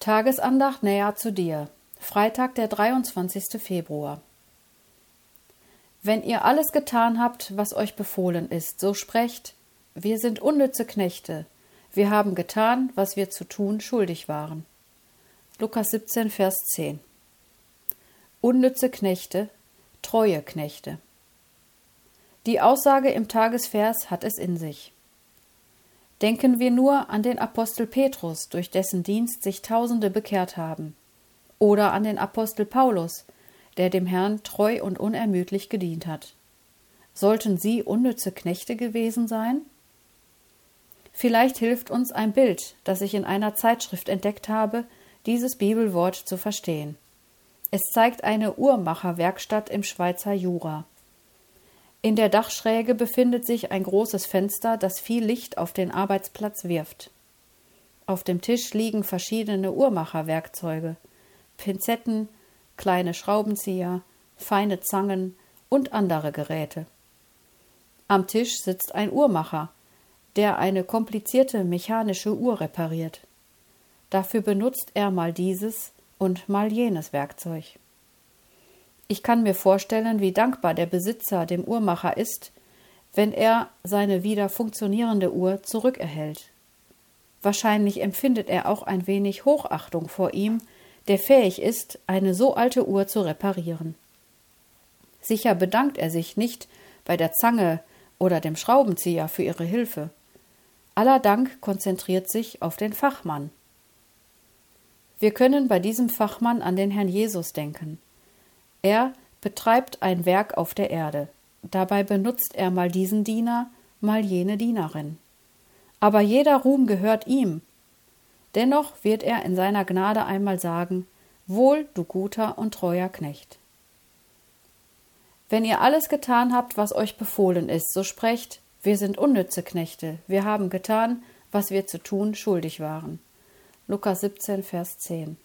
Tagesandacht näher zu dir. Freitag, der 23. Februar. Wenn ihr alles getan habt, was euch befohlen ist, so sprecht, wir sind unnütze Knechte, wir haben getan, was wir zu tun schuldig waren. Lukas 17, Vers 10. Unnütze Knechte, treue Knechte. Die Aussage im Tagesvers hat es in sich. Denken wir nur an den Apostel Petrus, durch dessen Dienst sich Tausende bekehrt haben, oder an den Apostel Paulus, der dem Herrn treu und unermüdlich gedient hat. Sollten sie unnütze Knechte gewesen sein? Vielleicht hilft uns ein Bild, das ich in einer Zeitschrift entdeckt habe, dieses Bibelwort zu verstehen. Es zeigt eine Uhrmacherwerkstatt im Schweizer Jura. In der Dachschräge befindet sich ein großes Fenster, das viel Licht auf den Arbeitsplatz wirft. Auf dem Tisch liegen verschiedene Uhrmacherwerkzeuge, Pinzetten, kleine Schraubenzieher, feine Zangen und andere Geräte. Am Tisch sitzt ein Uhrmacher, der eine komplizierte mechanische Uhr repariert. Dafür benutzt er mal dieses und mal jenes Werkzeug. Ich kann mir vorstellen, wie dankbar der Besitzer dem Uhrmacher ist, wenn er seine wieder funktionierende Uhr zurückerhält. Wahrscheinlich empfindet er auch ein wenig Hochachtung vor ihm, der fähig ist, eine so alte Uhr zu reparieren. Sicher bedankt er sich nicht bei der Zange oder dem Schraubenzieher für ihre Hilfe. Aller Dank konzentriert sich auf den Fachmann. Wir können bei diesem Fachmann an den Herrn Jesus denken. Er betreibt ein Werk auf der Erde. Dabei benutzt er mal diesen Diener, mal jene Dienerin. Aber jeder Ruhm gehört ihm. Dennoch wird er in seiner Gnade einmal sagen, Wohl, du guter und treuer Knecht. Wenn ihr alles getan habt, was euch befohlen ist, so sprecht, wir sind unnütze Knechte, wir haben getan, was wir zu tun schuldig waren. Lukas 17, Vers 10.